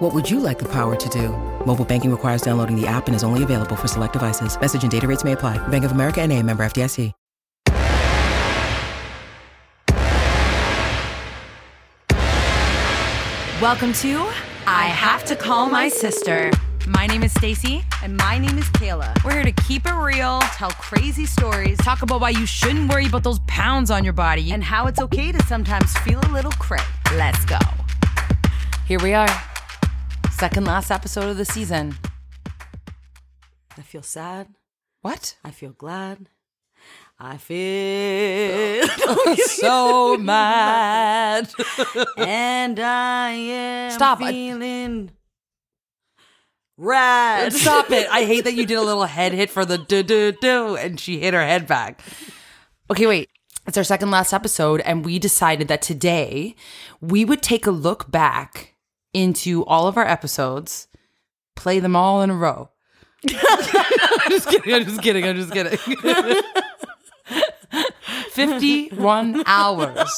What would you like the power to do? Mobile banking requires downloading the app and is only available for select devices. Message and data rates may apply. Bank of America and a member FDIC. Welcome to I Have to Call My Sister. My name is Stacy, And my name is Kayla. We're here to keep it real, Tell crazy stories talk about why you shouldn't worry about those pounds on your body, and how it's okay to sometimes feel a little cray. let's go. Here we are. Second last episode of the season. I feel sad. What? I feel glad. I feel so mad. and I am Stop, feeling rad. Stop it. I hate that you did a little head hit for the do do do and she hit her head back. Okay, wait. It's our second last episode, and we decided that today we would take a look back into all of our episodes, play them all in a row. I'm just kidding. I'm just kidding. I'm just kidding. 51 hours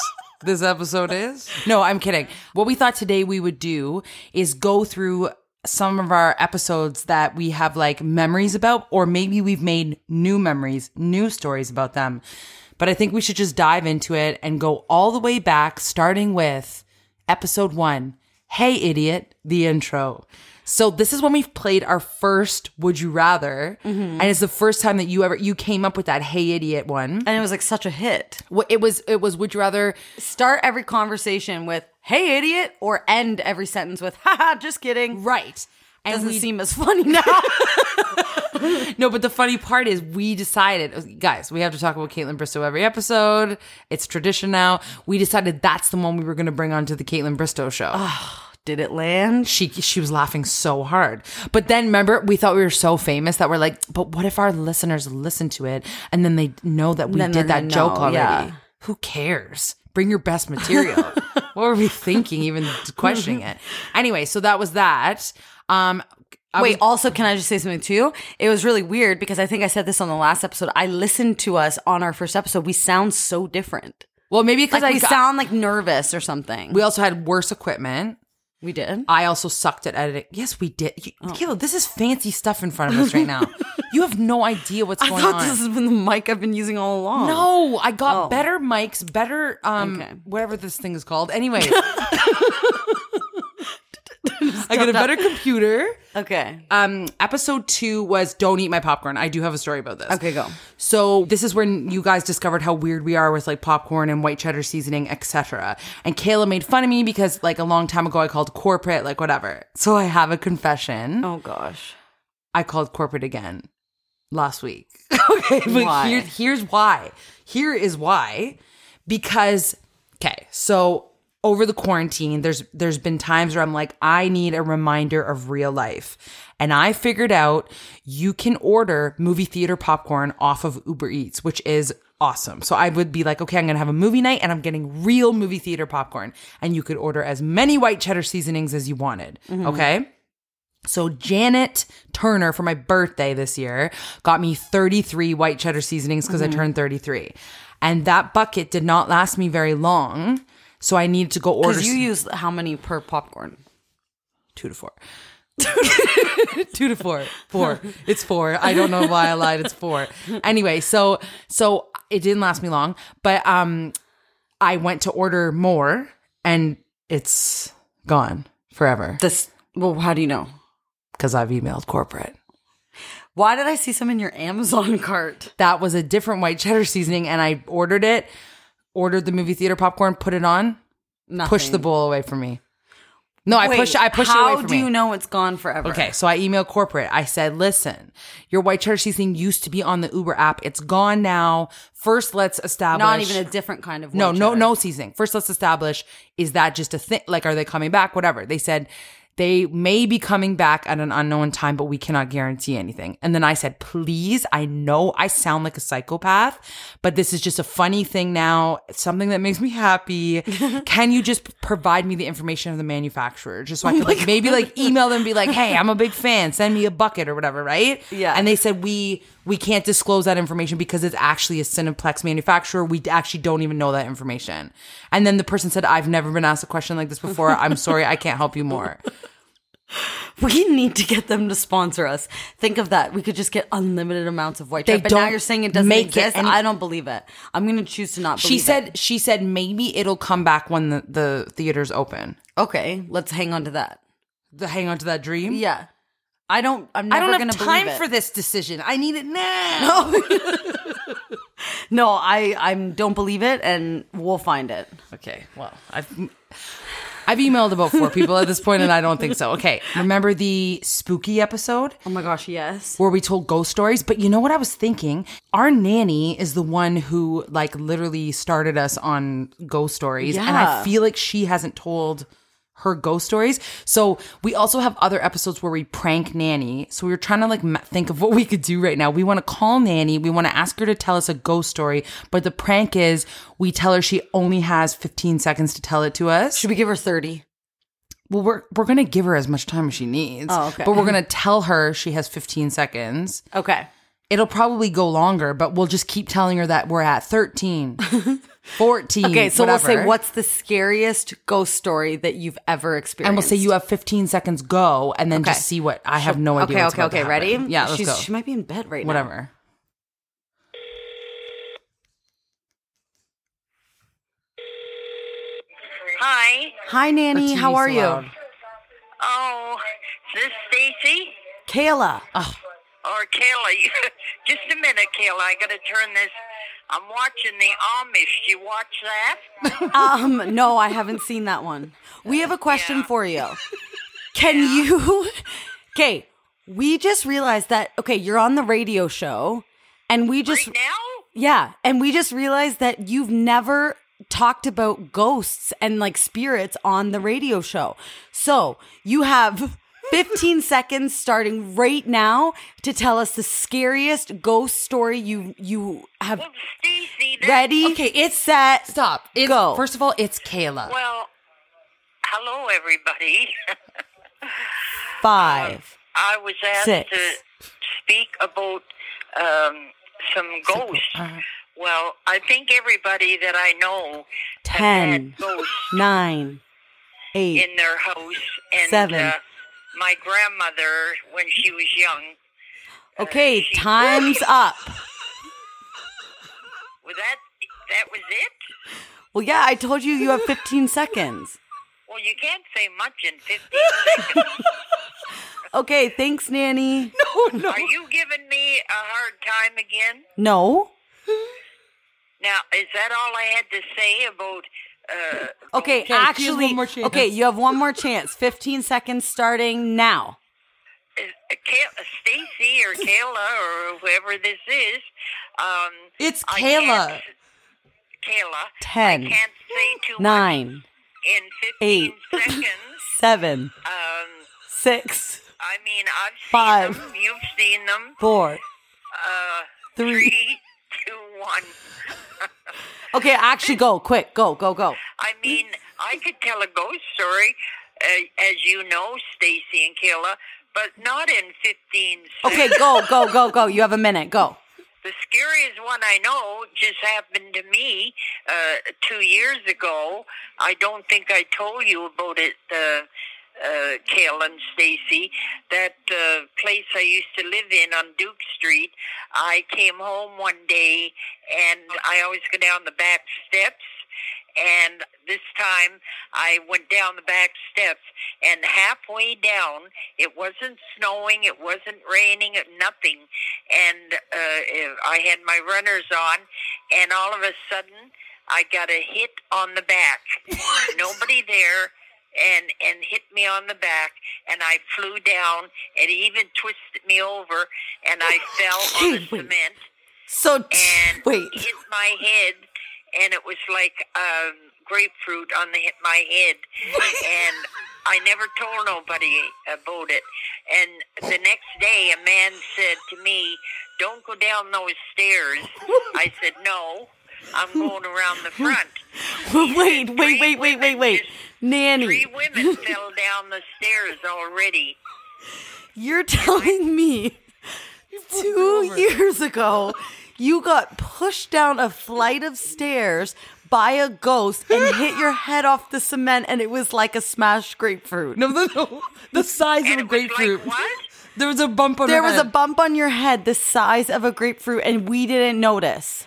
this episode is. No, I'm kidding. What we thought today we would do is go through some of our episodes that we have like memories about, or maybe we've made new memories, new stories about them. But I think we should just dive into it and go all the way back, starting with episode one Hey Idiot, the intro. So this is when we've played our first Would You Rather, mm-hmm. and it's the first time that you ever you came up with that Hey Idiot one. and it was like such a hit. It was it was Would You Rather Start every conversation with "Hey, idiot," or end every sentence with "Haha, just kidding." right. And Doesn't seem as funny now. no, but the funny part is we decided, guys, we have to talk about Kaitlyn Bristowe every episode. It's tradition now. We decided that's the one we were going to bring onto the Kaitlyn Bristowe show. Did it land? she she was laughing so hard. But then remember, we thought we were so famous that we're like, but what if our listeners listen to it and then they know that we Then did that joke know, already? yeah. Who cares? Bring your best material. what were we thinking, even questioning it? Anyway, so that was that. Um, I Wait, was- also, can I just say something too? It was really weird because I think I said this on the last episode. I listened to us on our first episode. We sound so different. well, maybe because Like I we got- sound like nervous or something. we also had worse equipment. We did. I also sucked at editing. Yes, we did. You, Kayla, this is fancy stuff in front of us right now. you have no idea what's I going thought on. this has been the mic I've been using all along. No, I got Oh. better mics, better um Okay. whatever this thing is called. Anyway. I get a better computer. Okay. Um episode 2 was don't eat my popcorn. I do have a story about this. Okay, go. So this is when you guys discovered how weird we are with like popcorn and white cheddar seasoning, etc. And Kayla made fun of me because like a long time ago I called corporate like whatever. So I have a confession. Oh gosh. I called corporate again last week. okay, but Why? Here, here's why. Here is why. Because okay, so over the quarantine, there's there's been times where I'm like, I need a reminder of real life. And I figured out you can order movie theater popcorn off of Uber Eats, which is awesome. So I would be like, okay, I'm gonna have a movie night and I'm getting real movie theater popcorn. And you could order as many white cheddar seasonings as you wanted. Mm-hmm. Okay. So Janet Turner for my birthday this year got me 33 white cheddar seasonings because I mm-hmm. turned 33. And that bucket did not last me very long. So I needed to go order Because you s- use how many per popcorn? two to four. two to four. Four. It's four. I don't know why I lied. It's four. Anyway, so so it didn't last me long, but um I went to order more and it's gone forever This. Well, how do you know? because I've emailed corporate. Why did I see some in your Amazon cart? that was a different white cheddar seasoning and I ordered it, ordered the movie theater popcorn, put it on, Nothing. pushed the bowl away from me. No, I push I push how it away from do me. you know it's gone forever? Okay, so I emailed corporate. I said, listen, your white cheddar seasoning used to be on the Uber app. It's gone now. First, let's establish. Not even a different kind of. no, white no, cheddar. no seasoning. First, let's establish is that just a thing? Like, are they coming back? Whatever. They said they may be coming back at an unknown time, but we cannot guarantee anything. And then I said, please, I know I sound like a psychopath, but this is just a funny thing now. It's something that makes me happy. Can you just provide me the information of the manufacturer? Just so I oh could like maybe like email them and be like, hey, I'm a big fan. Send me a bucket or whatever, right? Yeah. And they said, we, we can't disclose that information because it's actually a Cineplex manufacturer. We actually don't even know that information. And then the person said, I've never been asked a question like this before. I'm sorry, I can't help you more. We need to get them to sponsor us. Think of that. We could just get unlimited amounts of white They. But now you're saying it doesn't make it any- I don't believe it. I'm going to choose to not believe She it. said, she said maybe it'll come back when the, the theaters open. okay, let's hang on to that. The hang on to that dream. Yeah. I don't, I'm I never don't going have to time believe it. for this decision. I need it now. No, I, I don't believe it and we'll find it. Okay, well, I've I've emailed about four people at this point, and I don't think so. Okay, remember the spooky episode Oh my gosh, yes. where we told ghost stories? But you know what I was thinking? Our nanny is the one who like literally started us on ghost stories, and I feel like she hasn't told her ghost stories. So we also have other episodes where we prank nanny. So we were trying to like think of what we could do right now. We want to call nanny. We want to ask her to tell us a ghost story. But the prank is we tell her she only has 15 seconds to tell it to us. Should we give her 30? Well, we're we're gonna give her as much time as she needs. Oh, okay. But we're gonna tell her she has 15 seconds. Okay. It'll probably go longer, but we'll just keep telling her that we're at 13, 14. Okay, so we'll say what's the scariest ghost story that you've ever experienced? and we'll say you have 15 seconds go, and then Okay. just see what I have no idea. Okay, what's okay, about to okay. Ready? Yeah, let's She's, go. She might be in bed right now. Whatever. Hi. Hi, Nanny. The How are so you? loud. Oh, is this Stacy Kayla. Oh. or Kayla? Just a minute, Kayla. I gotta turn this. I'm watching the Amish. You watch that? Um, no, I haven't seen that one. We have a question for you. Can you? Okay, we just realized that. Okay, you're on the radio show, and we just right now? yeah, and we just realized that you've never talked about ghosts and like spirits on the radio show. So you have 15 seconds starting right now to tell us the scariest ghost story you you have Well, Stacy. ready. Okay, it's- set. Stop. It's, Go. First of all, it's Kayla. Well, hello, everybody. Five. I was asked Six. to speak about um, some ghosts. Uh-huh. Well, I think everybody that I know has Ten. had ghosts Nine. Eight. in their house, and Seven. Uh, my grandmother, when she was young, uh, Okay, she- time's up. was that that was it? Well, yeah, I told you you have 15 seconds. Well, you can't say much in 15 seconds. Okay, thanks, Nanny. No, no. Are you giving me a hard time again? No. Now, is that all I had to say about? Uh, Okay, Okay, actually, one more chance. okay, you have one more chance. 15 seconds starting now. uh, Stacy or Kayla or whoever this is? Um, It's Kayla. Kayla. Ten. I can't say too Nine. much in 15 Eight. seconds. Seven. Um, Six. I mean, I've seen Five. them. You've seen them. Four. Uh, Three. three, one. Okay, actually, go. Quick. Go, go, go. I mean, I could tell a ghost story, uh, as you know, Stacy and Kayla, but not in 15 Okay, go, go, go, go. You have a minute. Go. The scariest one I know just happened to me uh, two years ago. I don't think I told you about it, uh, uh, Kayla and Stacy. That uh, place I used to live in on Duke Street. I came home one day, and I always go down the back steps. And this time I went down the back steps and halfway down, it wasn't snowing, it wasn't raining, nothing. And uh, I had my runners on and all of a sudden I got a hit on the back. Nobody there and and hit me on the back and I flew down and he even twisted me over and I fell on the cement So, and wait. hit my head, and it was like um, grapefruit on the hit my head, and I never told nobody about it. And the next day, a man said to me, "Don't go down those stairs." I said, "No, I'm going around the front." wait, said wait, wait, wait, wait, wait. Nanny, Three women fell down the stairs already. you're telling me two years ago you got pushed down a flight of stairs by a ghost and hit your head off the cement and it was like a smashed grapefruit. No, no, no. The size And of a it was like, grapefruit. what? There was a bump on There her was a bump on your head the size of a grapefruit and we didn't notice.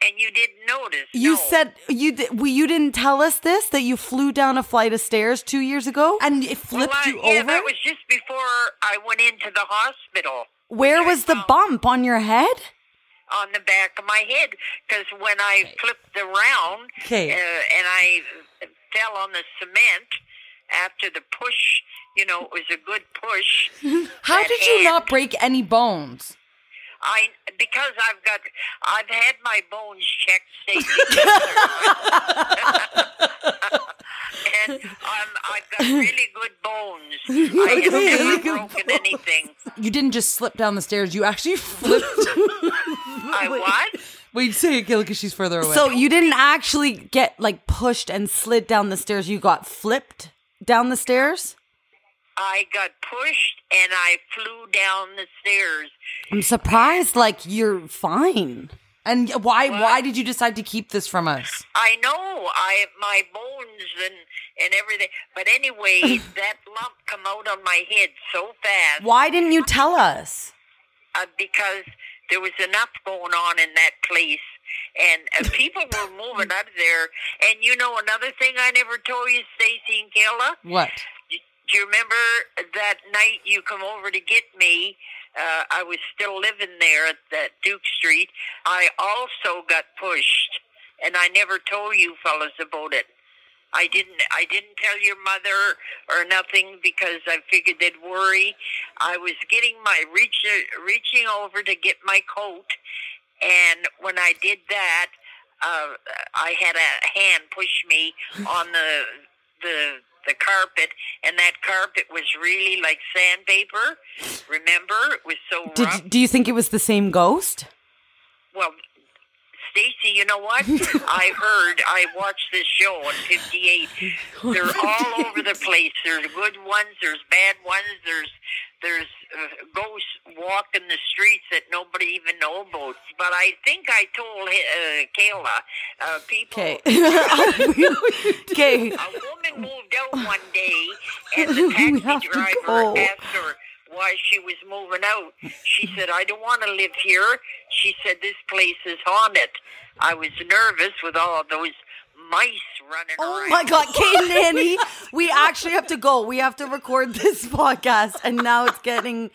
And you didn't notice. You no. said you well, you didn't tell us this that you flew down a flight of stairs 2 years ago? and it Well, flipped I- you yeah, over. that was just before I went into the hospital. Where was the bump on your head? On the back of my head, because when I flipped around Okay. uh, and I fell on the cement after the push, you know, it was a good push. How did you hand- not break any bones? I because I've got I've had my bones checked, Stacy. and um, I've got really good bones. I have never broken anything. You didn't just slip down the stairs. You actually flipped. I what? Wait, say it, Gil, because she's further away. So you didn't actually get like pushed and slid down the stairs. You got flipped down the stairs. I got pushed and I flew down the stairs. I'm surprised. Like you're fine. and why? Why did you decide to keep this from us? I know I my bones and and everything, but anyway, that lump come out on my head so fast. Why didn't you tell us? uh, because there was enough going on in that place. And uh, people were moving out of there. And you know another thing I never told you, Stacy and Kayla? What? Do you remember that night you come over to get me? Uh, I was still living there at that Duke Street. I also got pushed, and I never told you fellas about it. I didn't. I didn't tell your mother or nothing because I figured they'd worry. I was getting my reach, reaching over to get my coat, and when I did that, uh, I had a hand push me on the the the carpet, and that carpet was really like sandpaper. Remember, it was so Did rough. do you think it was the same ghost? Well, Stacy, you know what? I heard. I watched this show on 58. They're all over the place. There's good ones. There's bad ones. There's there's uh, ghosts walking the streets that nobody even know about. But I think I told uh, Kayla, uh, people. Okay. okay. A woman moved out one day, and the taxi driver asked her why she was moving out. She said, I don't want to live here. She said, This place is haunted. I was nervous with all those mice running around. Oh around. my God, Kate Nanny, we actually have to go. We have to record this podcast, and now it's getting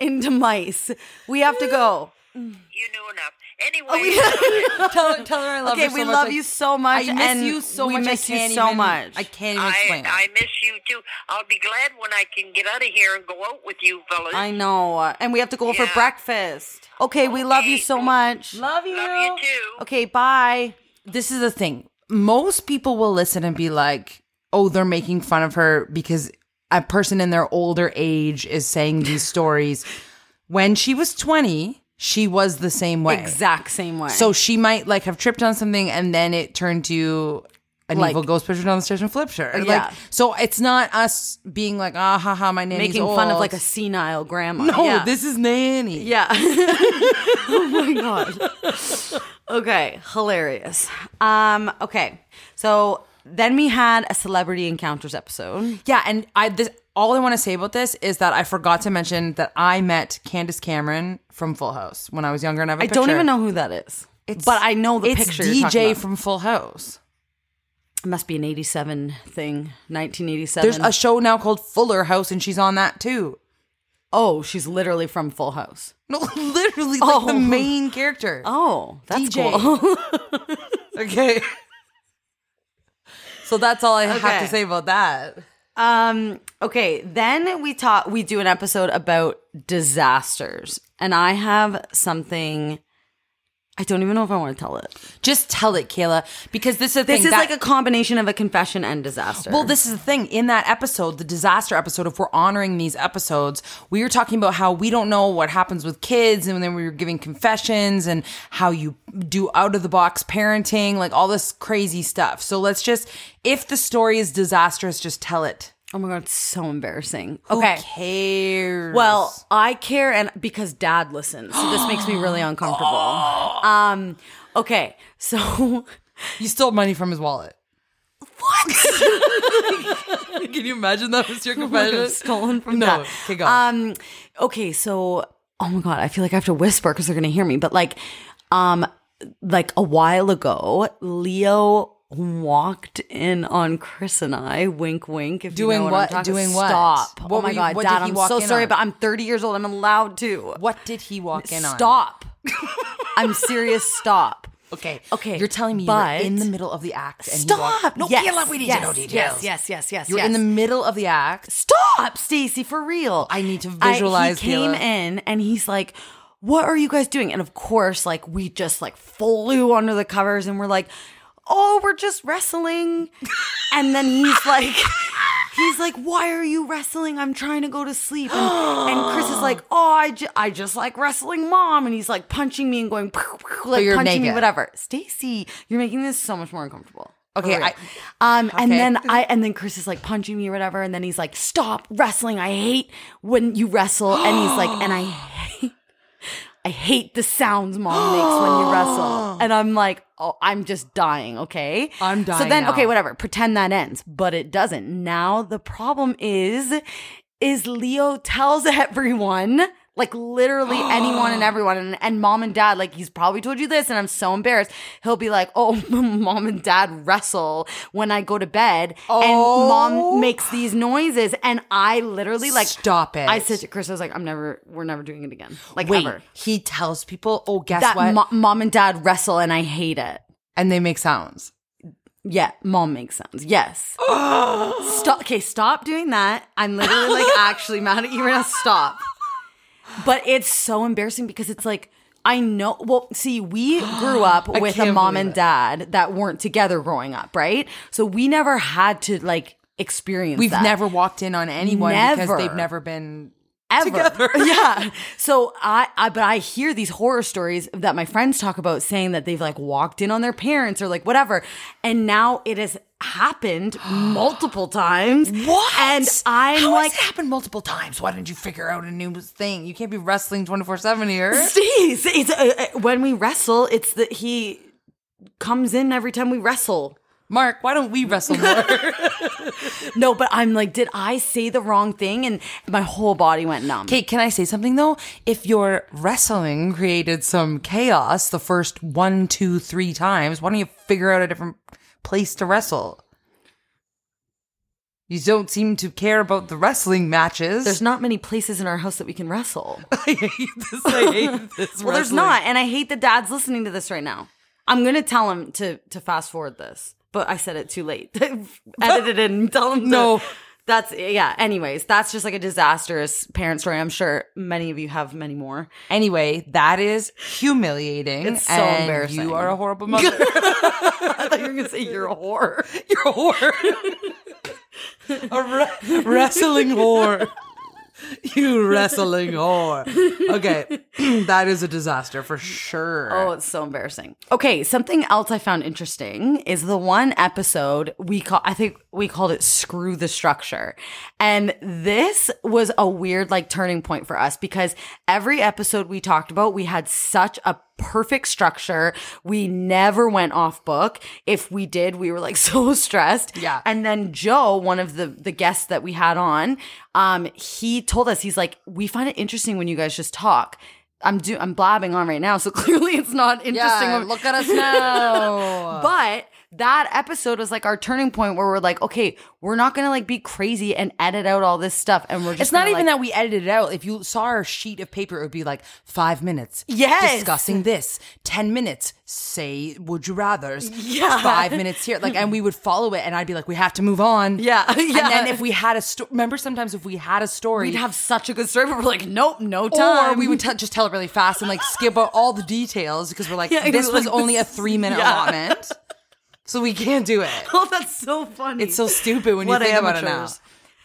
into mice. We have to go. You knew enough. Anyway, oh, tell her, tell her I love Okay, her so we much. love I- you so much. I miss and you so we much. miss I you can't so even- much. I can't even explain I, it. I miss you too. I'll be glad when I can get out of here and go out with you fellas. I know. Uh, and we have to go for breakfast. Okay, we love you so much. love you. Love you too. Okay, bye. This is the thing. Most people will listen and be like, "Oh, they're making fun of her because a person in their older age is saying these stories." When she was 20, she was the same way. Exact same way. So she might like have tripped on something and then it turned to an Like- evil ghost pushed her down the stairs and flipped her. Yeah. Like, so it's not us being like, ah, ha, ha, my nanny's making fun of like a senile grandma. No, yeah. this is nanny. Yeah. oh my god. Okay, hilarious. Um, okay. So then we had a celebrity encounters episode. Yeah, and I this all I want to say about this is that I forgot to mention that I met Candace Cameron from Full House when I was younger, and I have a I don't even know who that is. It's, but I know the it's picture. DJ from Full House. It must be an 87 thing. 1987. There's a show now called Fuller House, and she's on that too. oh, she's literally from Full House. No, literally, like the Oh. main character. Oh, that's DJ. cool. Okay. So that's all I have to say about that. Um, okay, then we talk we do an episode about disasters. And I have something I don't even know if I want to tell it. Just tell it, Kayla, because this is the This thing. is that- like a combination of a confession and disaster. Well, this is the thing. In that episode, the disaster episode, if we're honoring these episodes, we were talking about how we don't know what happens with kids, and then we were giving confessions and how you do out of the box parenting, like all this crazy stuff. So let's just, if the story is disastrous, just tell it. Oh my god, it's so embarrassing. Who okay. cares? Well, I care and because dad listens. So this makes me really uncomfortable. Um okay. So you stole money from his wallet. What? Can you imagine that was your confession? stolen from No. dad. Okay, go. Um okay, so oh my god, I feel like I have to whisper cuz they're going to hear me, but like um like a while ago, Leo walked in on Chris and I, wink wink. If Doing you know what, what? I'm talking- Doing what? Stop! What oh my you- god, what Dad, he I'm so sorry, on? but I'm 30 years old. I'm allowed to. what did he walk in on? Stop! I'm serious. Stop. Okay. Okay, You're telling me but- you're in the middle of the act. And Stop! walked- No, yes, we need yes, to know details. Yes, yes, yes, yes. You're yes. in the middle of the act. Stop, Stacy, for real. I need to I- visualize, he came Kayla. in and he's like, "What are you guys doing?" And of course, like we just like flew under the covers and we're like, "Oh, we're just wrestling." and then he's like. He's like, why are you wrestling? I'm trying to go to sleep. And, and Chris is like, oh, I, ju- I just like wrestling mom. And he's like punching me and going, like you're punching me, naked. whatever. Stacy, you're making this so much more uncomfortable. Okay, I- um, and okay. then I and then Chris is like punching me or whatever, and then he's like, "Stop wrestling! I hate when you wrestle." And he's like, "And I hate, I hate the sounds mom makes when you wrestle." And I'm like, "Oh, I'm just dying." Okay, I'm dying. So then, now. okay, whatever. Pretend that ends, but it doesn't. Now the problem is, is Leo tells everyone. Like literally anyone and everyone, and, and mom and dad, like he's probably told you this, and I'm so embarrassed. He'll be like, "Oh, mom and dad wrestle when I go to bed, and mom oh. makes these noises," and I literally like Stop it. I said to Chris, I was like, "I'm never, we're never doing it again, like Wait, ever." he tells people, oh, guess That what? mo- mom and dad wrestle, and I hate it. and they make sounds. Yeah, mom makes sounds. Yes. stop. Okay, stop doing that. I'm literally like actually mad at you right now. Stop. But it's so embarrassing because it's like I know. Well, see, we grew up with a mom and it. dad that weren't together growing up, right? So we never had to like experience. We've that. never walked in on anyone because they've never been ever. yeah. So I, I, but I hear these horror stories that my friends talk about saying that they've like walked in on their parents or like whatever. And now it has happened multiple times. What? And I'm How like, has it happened multiple times? Why didn't you figure out a new thing? You can't be wrestling 24 7 here. Steve, it's, uh, uh, when we wrestle, it's that he comes in every time we wrestle. Mark, why don't we wrestle more? No, but I'm like, did I say the wrong thing? And my whole body went numb. Okay, can I say something though? If your wrestling created some chaos the first one, two, three times, why don't you figure out a different place to wrestle? You don't seem to care about the wrestling matches. There's not many places in our house that we can wrestle. I hate this. I hate this. Well, there's not, and I hate that Dad's listening to this right now. I'm gonna tell him to to fast forward this, but I said it too late. Edited in. and Tell to- No. That's yeah. Anyways, that's just like a disastrous parent story. I'm sure many of you have many more. Anyway, that is humiliating. It's so and embarrassing. You are a horrible mother. I thought you were gonna say you're a whore. You're a whore. a re- wrestling whore. You wrestling whore. Okay, that is a disaster for sure. Oh, it's so embarrassing. Okay, something else I found interesting is the one episode we call I think we called it Screw the Structure. And this was a weird like turning point for us because every episode we talked about, we had such a perfect structure. We never went off book. If we did, we were like so stressed. Yeah. And then Joe, one of the the guests that we had on, um, he told us he's like, we find it interesting when you guys just talk. I'm do I'm blabbing on right now, so clearly it's not interesting. yeah, look at us now. but that episode was like our turning point where we're like, okay, we're not gonna like be crazy and edit out all this stuff, and we're just It's not gonna, even like, that we edited it out. If you saw our sheet of paper, it would be like five minutes. Yes. Discussing this. Ten minutes. Say, would you rather's. Yeah. Five minutes here. Like, and we would follow it, and I'd be like, we have to move on. Yeah, And yeah. then if we had a story, remember sometimes if we had a story, we'd have such a good story, but we're like, nope, no time. or we would t- just tell it really fast and like skip out all the details because we're like, Yeah, this was like, only a three minute yeah. allotment. So we can't do it. oh, that's so funny. It's so stupid when you What think about it now.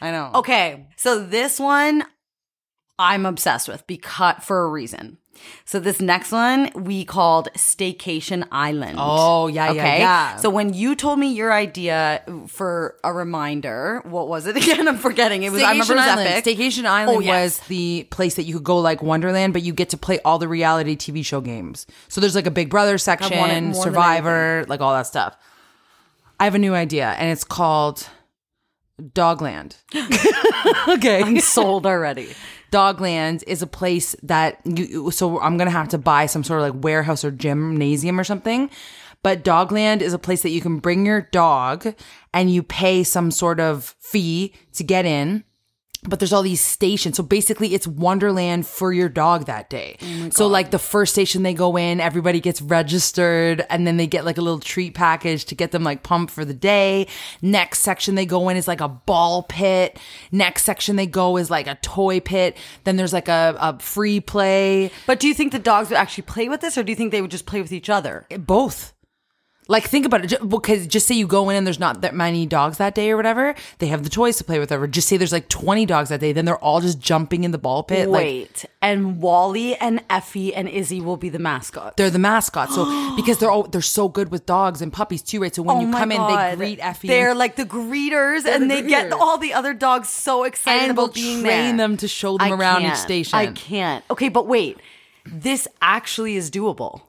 I know. Okay, so this one I'm obsessed with because for a reason. So this next one we called Staycation Island. Oh, yeah, yeah, yeah. So when you told me your idea for a reminder, what was it again? I'm forgetting. It was I remember it was Island. epic. Staycation oh, Island Oh, yes. was the place that you could go like Wonderland, but you get to play all the reality TV show games. So there's like a Big Brother section, more than Survivor, like all that stuff. I have a new idea, and it's called Dogland. okay, I'm sold already. Dogland is a place that you. So I'm gonna have to buy some sort of like warehouse or gymnasium or something. But Dogland is a place that you can bring your dog and you pay some sort of fee to get in. But there's all these stations. So basically, it's Wonderland for your dog that day. Oh so, like, the first station they go in, everybody gets registered, and then they get like a little treat package to get them like pumped for the day. Next section they go in is like a ball pit. Next section they go is like a toy pit. Then there's like a, a free play. But do you think the dogs would actually play with this, or do you think they would just play with each other? both. Like think about it, ju- because just say you go in and there's not that many dogs that day or whatever, they have the toys to play with. Or just say there's like 20 dogs that day, then they're all just jumping in the ball pit. Like Wait, and Wally and Effie and Izzy will be the mascots. they're the mascots. So because they're all they're so good with dogs and puppies too, right? So when oh you Oh my come in, they greet Effie. They're like the greeters, and the they get all the other dogs so excited and we'll being train there. them to show them I around each station. I can't. Okay, but wait, this actually is doable.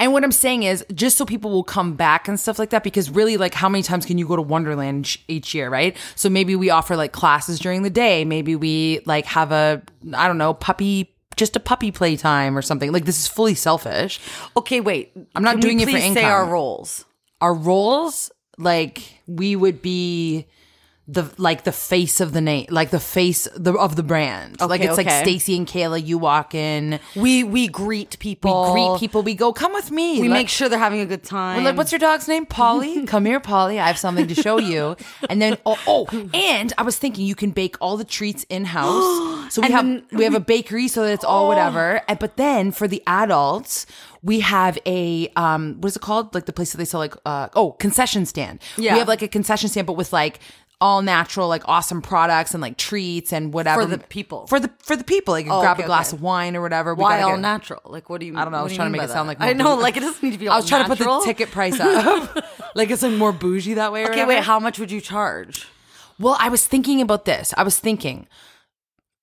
And what I'm saying is, just so people will come back and stuff like that, because really, like, how many times can you go to Wonderland each year, right? So maybe we offer like classes during the day. Maybe we like have a, I don't know, puppy, just a puppy playtime or something. Like, this is fully selfish. Okay, wait. I'm not Can doing it for please Say our roles. Our roles, like, we would be the like the face of the name, like the face the, of the brand. like Okay, it's like. Stacy and Kayla. You walk in, We we greet people. we greet people. We go, come with me. We Let- make sure they're having a good time. We're like, what's your dog's name? Polly. Come here, Polly. I have something to show you. And then, oh, oh, and I was thinking you can bake all the treats in house. So we And have then we have a bakery, so that it's all whatever. And, but then for the adults, we have a um, what is it called? Like the place that they sell like uh, oh concession stand. Yeah. we have like a concession stand, but with like all natural, like awesome products and like treats and whatever For the people. For the for the people, like Oh, grab okay, a glass okay. of wine or whatever. We Why all get- natural? Like, what do you? I don't know. I was trying to make it sound that? like I know. bougie. Like, it doesn't need to be. All I was trying to put the ticket price up, like it's like more bougie that way. Or Okay, wait. How much would you charge? Well, I was thinking about this. I was thinking,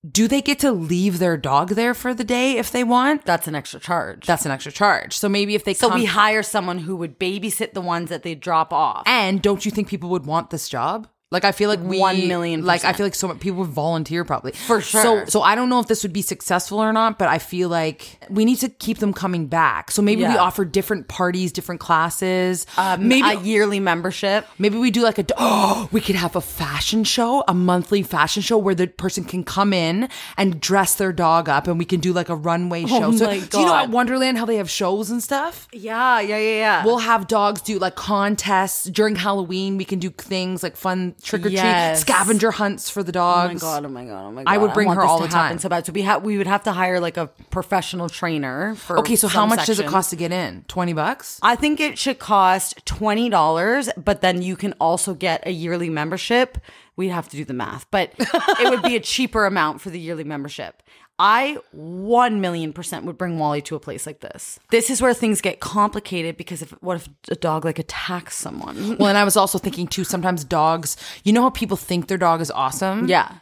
do they get to leave their dog there for the day if they want? That's an extra charge. That's an extra charge. So maybe if they so come, we hire someone who would babysit the ones that they drop off. and don't you think people would want this job? Like I feel like we One million Like I feel like so many people would volunteer probably For sure. so so I don't know if this would be successful or not, but I feel like we need to keep them coming back. So maybe we offer different parties, different classes. Um, maybe a yearly membership. Maybe we do like a oh, we could have a fashion show, a monthly fashion show where the person can come in and dress their dog up, and we can do like a runway show. so, Oh do you know at Wonderland how they have shows and stuff? Yeah, yeah, yeah, yeah. We'll have dogs do like contests during Halloween. We can do things like fun trick or treat, Yes. scavenger hunts for the dogs. Oh my god! Oh my god! Oh my god! I would bring want her all the time. So bad. So we have we would have to hire like a professional trainer for. Okay, so how much does it cost to get in? Twenty bucks. I think it should cost twenty dollars, but then you can also get a yearly membership. We'd have to do the math, but it would be a cheaper amount for the yearly membership. I one million percent would bring Wally to a place like this. This is where things get complicated because if what if a dog like attacks someone? Well, and I was also thinking too. Sometimes dogs, you know how people think their dog is awesome. Yeah.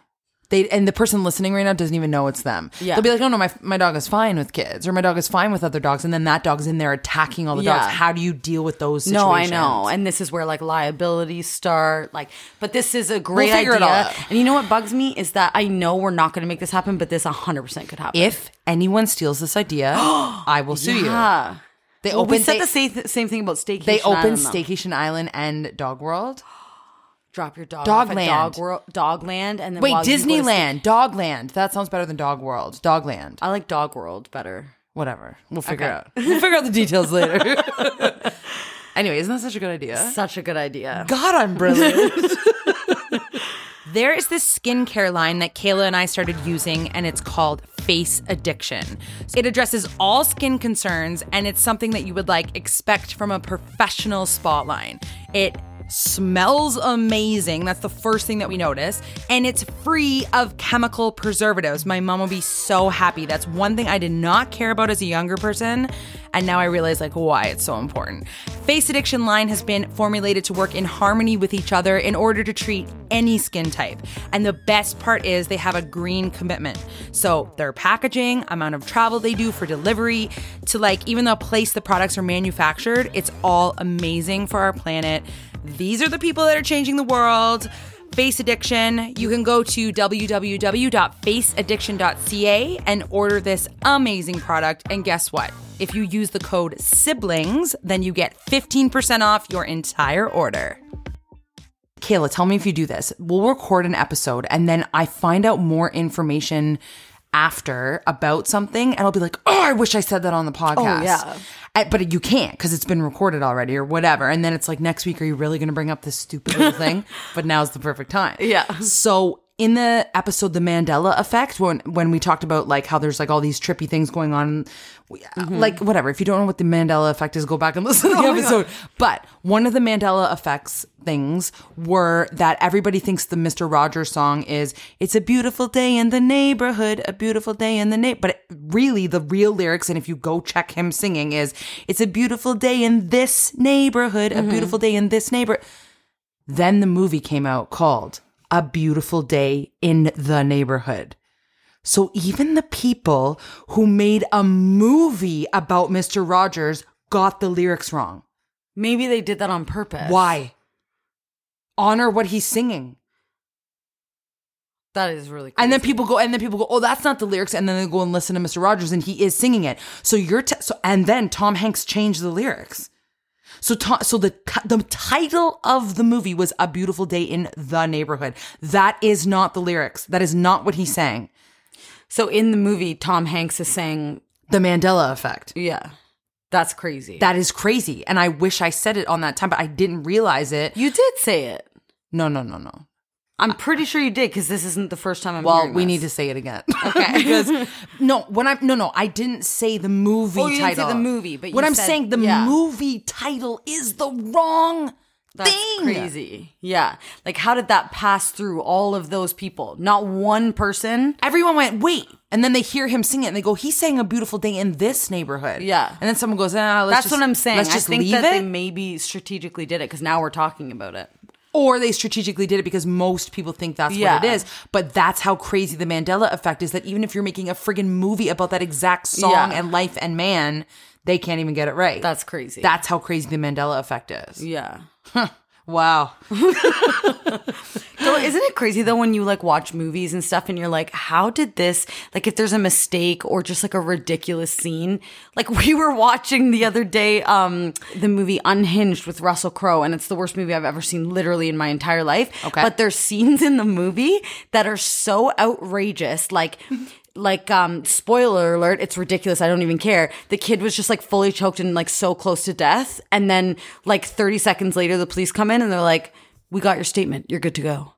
They and the person listening right now doesn't even know it's them. Yeah. They'll be like, "Oh no, my my dog is fine with kids, or my dog is fine with other dogs," and then that dog's in there attacking all the Yeah. dogs. How do you deal with those? situations? No, I know. And this is where like liabilities start. Like, but this is a great it idea. And you know what bugs me is that I know we're not going to make this happen, but this 100% could happen. if anyone steals this idea, I will sue you. They Well, we said they, the same, same thing about Staycation they opened. Staycation Island and Dog World. Drop your dog off at Dogland. Dog World, Dogland, and then Wait, while you go to Disneyland, Dogland. That sounds better than Dog World. Dogland. I like Dog World better. Whatever. We'll figure Okay. out. We'll figure out the details later. anyway, isn't that such a good idea? Such a good idea. God, I'm brilliant. there is this skincare line that Kayla and I started using, and it's called Face Addiction. It addresses all skin concerns, and it's something that you would like expect from a professional spa line. It smells amazing. That's the first thing that we notice. And it's free of chemical preservatives. My mom will be so happy. That's one thing I did not care about as a younger person. And now I realize like why it's so important. Face Addiction line has been formulated to work in harmony with each other in order to treat any skin type. And the best part is they have a green commitment. So their packaging, amount of travel they do for delivery, to like even the place the products are manufactured, it's all amazing for our planet. These are the people that are changing the world. Face Addiction. You can go to www.faceaddiction.ca and order this amazing product. And guess what? If you use the code SIBLINGS, then you get 15% off your entire order. Kayla, tell me if you do this. We'll record an episode and then I find out more information after about something and I'll be like, oh, I wish I said that on the podcast. yeah. Uh, But you can't because it's been recorded already or whatever. And then it's like, next week, are you really going to bring up this stupid little thing? But now's the perfect time. Yeah. So in the episode, the Mandela effect, when when we talked about like how there's like all these trippy things going on, we- uh, mm-hmm. like whatever. If you don't know what the Mandela effect is, go back and listen to the oh episode. But one of the Mandela effects things were that everybody thinks the Mister Rogers song is "It's a beautiful day in the neighborhood, a beautiful day in the na-" But it, really, the real lyrics, and if you go check him singing, is "It's a beautiful day in this neighborhood, a mm-hmm. beautiful day in this neighbor." Then the movie came out called A Beautiful Day in the Neighborhood. So even the people who made a movie about Mr. Rogers got the lyrics wrong. Maybe they did that on purpose. Why? Honor what he's singing. That is really. And then people go, and then people go, oh, that's not the lyrics. And then they go and listen to Mr. Rogers, and he is singing it. So you're, t- so, and then Tom Hanks changed the lyrics. So, Tom, so the the title of the movie was "A Beautiful Day in the Neighborhood." That is not the lyrics. That is not what he sang. So in the movie, Tom Hanks is saying, The Mandela Effect. "Yeah, that's crazy." That is crazy, and I wish I said it on that time, but I didn't realize it. you did say it. No, no, no, no. I'm pretty sure you did because this isn't the first time I'm. Well, we this. need to say it again. Okay. because no, when I'm no no, I didn't say the movie Oh, you didn't say title. the movie, but what I'm said- saying, the yeah. movie title is the wrong That's thing. crazy. Yeah. Like, how did that pass through all of those people? Not one person. Everyone went, wait. And then they hear him sing it and they go, he's saying a beautiful day in this neighborhood. Yeah. And then someone goes, ah, let's That's just- what I'm saying. Let's I just think leave that it. they maybe strategically did it because now we're talking about it. Or they strategically did it because most people think that's Yeah. what it is. But that's how crazy the Mandela effect is that even if you're making a friggin' movie about that exact song Yeah. and life and man, they can't even get it right. That's crazy. That's how crazy the Mandela effect is. yeah. Wow. So isn't it crazy though when you like watch movies and stuff and you're like, how did this like if there's a mistake or just like a ridiculous scene? Like we were watching the other day um the movie Unhinged with Russell Crowe and it's the worst movie I've ever seen literally in my entire life. Okay. But there's scenes in the movie that are so outrageous like like um spoiler alert it's ridiculous i don't even care the kid was just like fully choked and like so close to death and then like 30 seconds later the police come in and they're like we got your statement you're good to go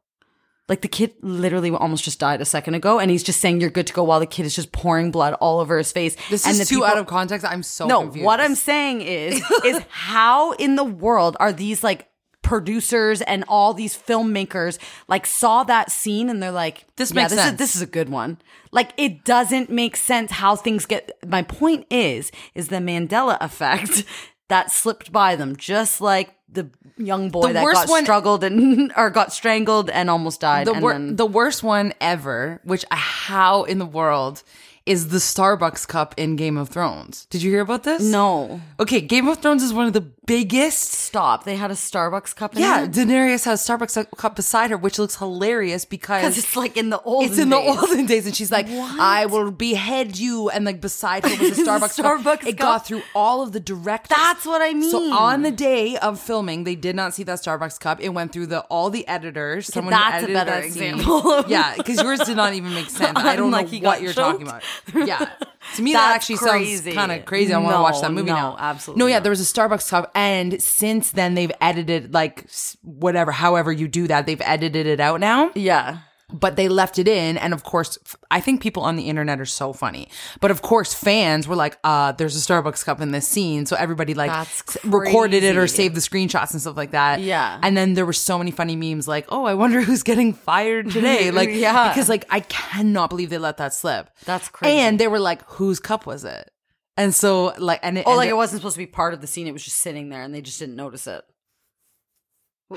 like the kid literally almost just died a second ago, and he's just saying you're good to go while the kid is just pouring blood all over his face. This and is the too people- out of context. I'm so No, confused. what I'm saying is, is how in the world are these like producers and all these filmmakers like saw that scene and they're like, This yeah, makes this sense." Is, this is a good one. Like it doesn't make sense how things get. My point is, is the Mandela effect that slipped by them, just like the young boy The that got one- struggled and or got strangled and almost died. the and wor- then- the worst one ever, which uh, how in the world is the Starbucks cup in Game of Thrones. Did you hear about this? No. Okay, Game of Thrones is one of the biggest. Stop. They had a Starbucks cup in Yeah, it? Daenerys has a Starbucks cup beside her, which looks hilarious because it's like in the olden it's in the days. olden days, and she's like, "I will behead you," and like beside her was a Starbucks, Starbucks cup. It cup. got through all of the directors. That's what I mean. So on the day of filming, they did not see that Starbucks cup. It went through the all the editors. Someone who that's a better that example. yeah, because yours did not even make sense. I don't know Like he what got you're choked. talking about. Yeah, to me that actually crazy. sounds kind of crazy. I want to watch that movie no, now. absolutely No, yeah, not. there was a Starbucks cup, and since then they've edited like whatever, however you do that, they've edited it out now Yeah. But they left it in and of course i think people on the internet are so funny but of course fans were like uh there's a starbucks cup in this scene so everybody like recorded it or saved the screenshots and stuff like that Yeah. and then there were so many funny memes like oh i wonder who's getting fired today like Yeah. because like i cannot believe they let that slip That's crazy. and they were like whose cup was it and so like and it, Oh, and like it- it wasn't supposed to be part of the scene. It was just sitting there and they just didn't notice it.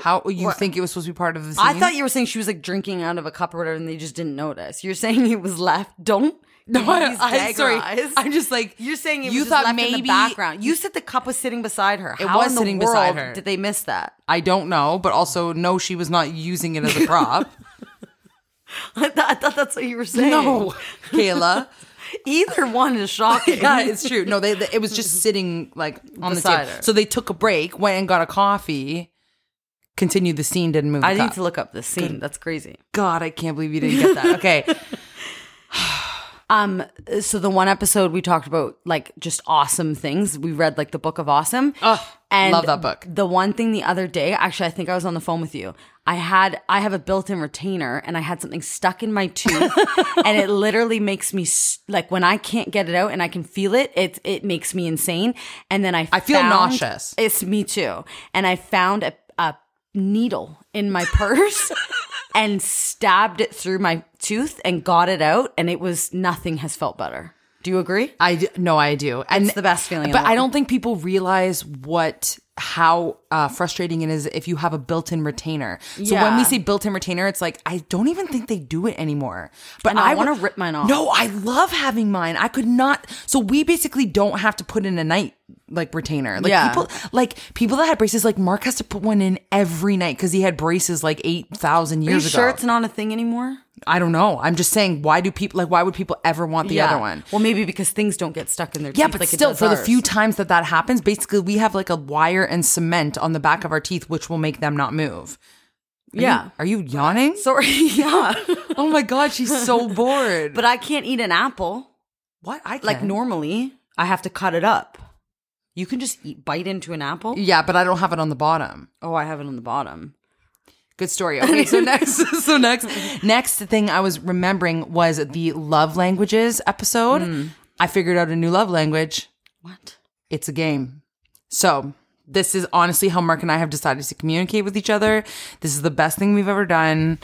How you what- think it was supposed to be part of the scene I thought you were saying she was like drinking out of a cup or whatever and they just didn't notice. You're saying it was left. Don't. no, I, am sorry. I'm just like You're saying it you was thought maybe in the background. You said the cup was sitting beside her. It How was sitting beside her. Did they miss that? I don't know, but also no, she was not using it as a prop. I thought, I thought that's what you were saying. no, Kayla. Either one is shocking. Yeah, it's true. No, they, they- it was just sitting like on Beside the table. her. So they took a break, went and got a coffee, continued the scene, didn't move. I need to look up this scene. That's crazy. God, I can't believe you didn't get that. Okay, Um, so the one episode we talked about like just awesome things. We read like the book of awesome. Ugh, love that book. The one thing the other day, actually, I think I was on the phone with you. I had I have a built-in retainer, and I had something stuck in my tooth, and it literally makes me like when I can't get it out and I can feel it, it it makes me insane. And then I I feel nauseous. It's me too. And I found a, a needle in my purse and stabbed it through my tooth and got it out, and it was nothing has felt better. Do you agree? I no, I do, and It's the best feeling But I don't think people realize what how uh, frustrating it is if you have a built-in retainer. So when we say built-in retainer, it's like I don't even think they do it anymore. But I I wanna rip mine off. No, I love having mine. I could not. So we basically don't have to put in a night like retainer. Like Yeah. people, like people that had braces, like Mark has to put one in every night because he had braces like eight thousand Are you years sure ago. it's not a thing anymore? I don't know. I'm just saying, why do people like? Why would people ever want the other one? Well, maybe because things don't get stuck in their Yeah, teeth but like it still, for the few times that that happens, basically we have like a wire and cement on the back of our teeth, which will make them not move. Are Yeah. you, are you yawning? Sorry, yeah. oh my god, she's so bored. but I can't eat an apple what? I like normally. I have to cut it up. You can just eat bite into an apple. Yeah, but I don't have it on the bottom. Oh, I have it on the bottom. Good story. Okay, so next, so next, next thing I was remembering was the love languages episode. Hmm. I figured out a new love language. What? It's a game. So this is honestly how Mark and I have decided to communicate with each other. This is the best thing we've ever done.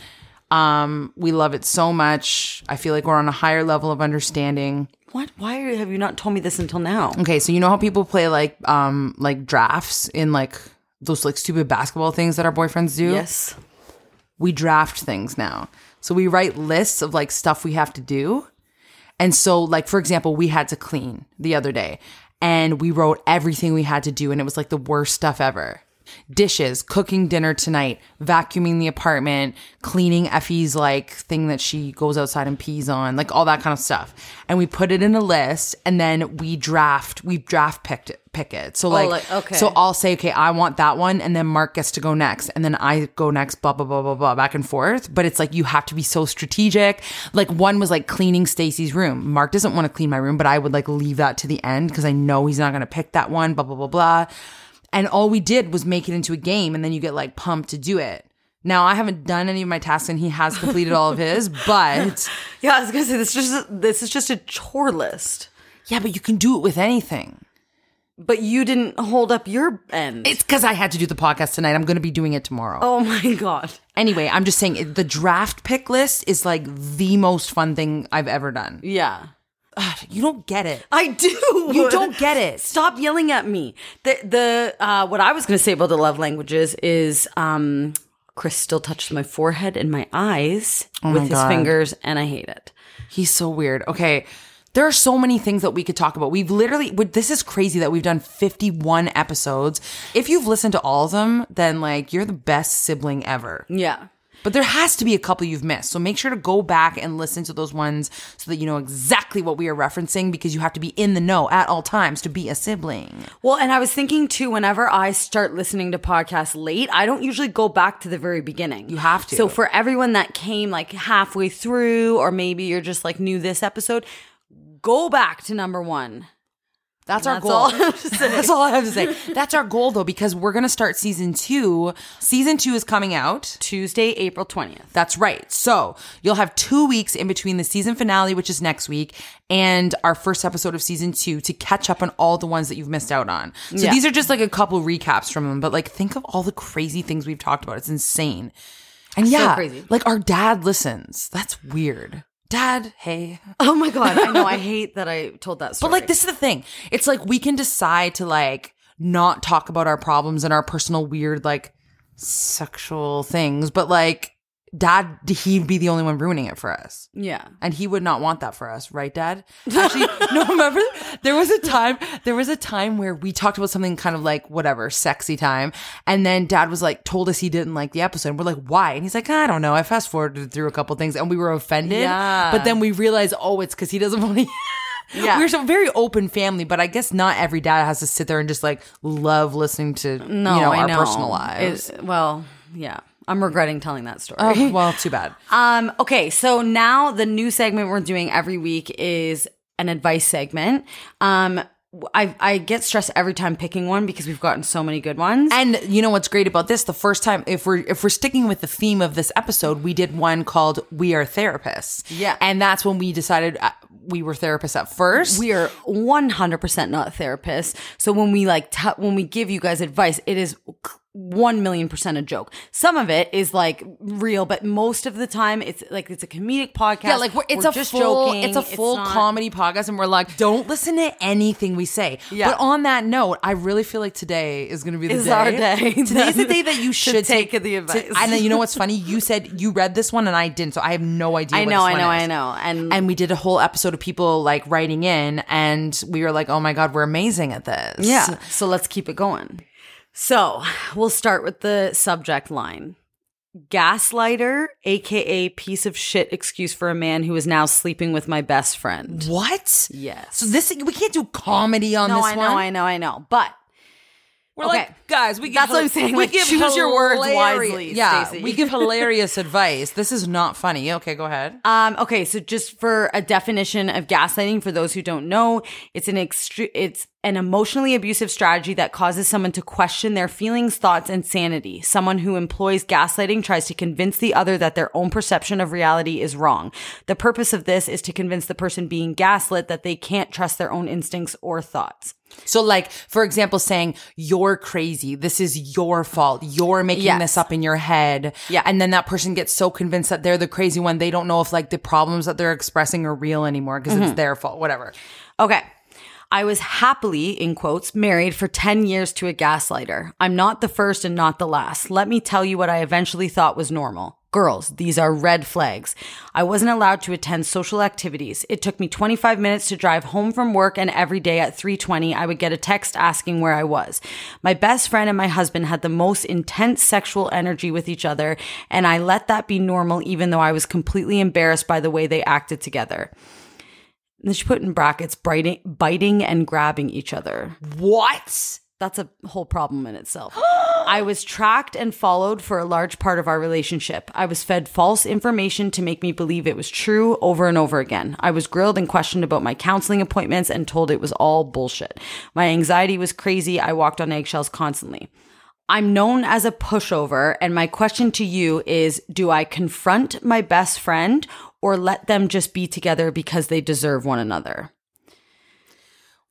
Um, we love it so much. I feel like we're on a higher level of understanding. What? Why have you not told me this until now? Okay, so you know how people play like um like drafts in like those like stupid basketball things that our boyfriends do? Yes. we draft things now. So we write lists of like stuff we have to do. And so, like, for example, we had to clean the other day and we wrote everything we had to do. And it was like the worst stuff ever dishes, cooking dinner tonight, vacuuming the apartment, cleaning Effie's like thing that she goes outside and pees on, like all that kind of stuff. And we put it in a list and then we draft, we draft picked it, pick it. So oh, like, like, okay. so I'll say, okay, I want that one. And then Mark gets to go next. And then I go next, blah, blah, blah, blah, blah, back and forth. But it's like, you have to be so strategic. Like one was like cleaning Stacy's room. Mark doesn't want to clean my room, but I would like leave that to the end because I know he's not going to pick that one, blah, blah, blah, blah. And all we did was make it into a game. And then you get like pumped to do it. Now I haven't done any of my tasks and he has completed all of his, but Yeah, I was gonna say this is just this is just a chore list. yeah, but you can do it with anything. But you didn't hold up your end. It's because I had to do the podcast tonight. I'm going to be doing it tomorrow. oh my god. Anyway, I'm just saying the draft pick list is like the most fun thing I've ever done. Yeah. Ugh, you don't get it. I do. You don't get it. Stop yelling at me. The the uh, what I was going to say about the love languages is um, Chris still touches my forehead and my eyes Oh with my his God. fingers, and I hate it. He's so weird. Okay. There are so many things that we could talk about. We've literally, this is crazy that we've done 51 episodes. If you've listened to all of them, then like you're the best sibling ever. Yeah. But there has to be a couple you've missed. So make sure to go back and listen to those ones so that you know exactly what we are referencing because you have to be in the know at all times to be a sibling. Well, and I was thinking too, whenever I start listening to podcasts late, I don't usually go back to the very beginning. You have to. So for everyone that came like halfway through, or maybe you're just like new this episode, go back to number one. That's our That's goal. all I have to say. That's all I have to say. That's our goal though, because we're going to start season two. Season two is coming out. Tuesday, April 20th. That's right. So you'll have two weeks in between the season finale, which is next week, and our first episode of season two to catch up on all the ones that you've missed out on. So Yeah. these are just like a couple recaps from them, but like think of all the crazy things we've talked about. It's insane. And yeah, crazy. like our dad listens. That's weird. Dad, hey. Oh my God. I know. I hate that I told that story. But like this is the thing. It's like we can decide to like not talk about our problems and our personal weird like sexual things, but like dad he'd be the only one ruining it for us. Yeah. And he would not want that for us, right, Dad? Actually, no, remember there was a time there was a time where we talked about something kind of like whatever, sexy time. And then dad was like told us he didn't like the episode. And we're like, why? And he's like, I don't know. I fast forwarded through a couple things and we were offended. Yeah. But then we realized, oh, it's because he doesn't want to Yeah. We're a very open family, but I guess not every dad has to sit there and just like love listening to No, you know, I our know. personal lives. It- well, yeah. I'm regretting telling that story. oh, well, too bad. Um, okay, so now the new segment we're doing every week is an advice segment. Um, I I get stressed every time picking one because we've gotten so many good ones. And you know what's great about this? The first time, if we're if we're sticking with the theme of this episode, we did one called "We Are Therapists." Yeah. and that's when we decided uh, we were therapists at first. we are 100% not therapists. So when we like t- when we give you guys advice, it is 1 million percent a joke. Some of it is like real, but most of the time it's like it's a comedic podcast. yeah, like we're, it's We're a full, joking. it's a full not- comedy podcast, and we're like, don't listen to anything we say. Yeah. But on that note, I really feel like today is going to be the Is day. our day. Today's the day that you should take take, the advice. to- and then you know what's funny? You said you read this one, and I didn't, so I have no idea. I know, I know, is. I know. And and we did a whole episode of people like writing in and we were like oh my god we're amazing at this Yeah. So let's keep it going. So we'll start with the subject line. Gaslighter, aka piece of shit excuse for a man who is now sleeping with my best friend. what Yes. so this we can't do comedy on no, this I know, one I know, I know. But we're Okay. like guys we give That's what I'm saying, we like, choose your words wisely, yeah Stacy. we give hilarious advice this is not funny okay go ahead um okay, so just for a definition of gaslighting for those who don't know, it's an extre- it's an emotionally abusive strategy that causes someone to question their feelings, thoughts, and sanity. Someone who employs gaslighting tries to convince the other that their own perception of reality is wrong. The purpose of this is to convince the person being gaslit that they can't trust their own instincts or thoughts. So like for example saying you're crazy this is your fault you're making Yes. this up in your head Yeah. and then that person gets so convinced that they're the crazy one they don't know if like the problems that they're expressing are real anymore because Mm-hmm. it's their fault whatever Okay. I was happily, in quotes, married for 10 years to a gaslighter. I'm not the first and not the last. Let me tell you what I eventually thought was normal. Girls, these are red flags. I wasn't allowed to attend social activities. It took me 25 minutes to drive home from work and every day at 3:20 I would get a text asking where I was. My best friend and my husband had the most intense sexual energy with each other and I let that be normal even though I was completely embarrassed by the way they acted together. And then she put in brackets biting, biting and grabbing each other. what That's a whole problem in itself. I was tracked and followed for a large part of our relationship. I was fed false information to make me believe it was true over and over again. I was grilled and questioned about my counseling appointments and told it was all bullshit. My anxiety was crazy. I walked on eggshells constantly. I'm known as a pushover, and my question to you is Do I confront my best friend or let them just be together because they deserve one another?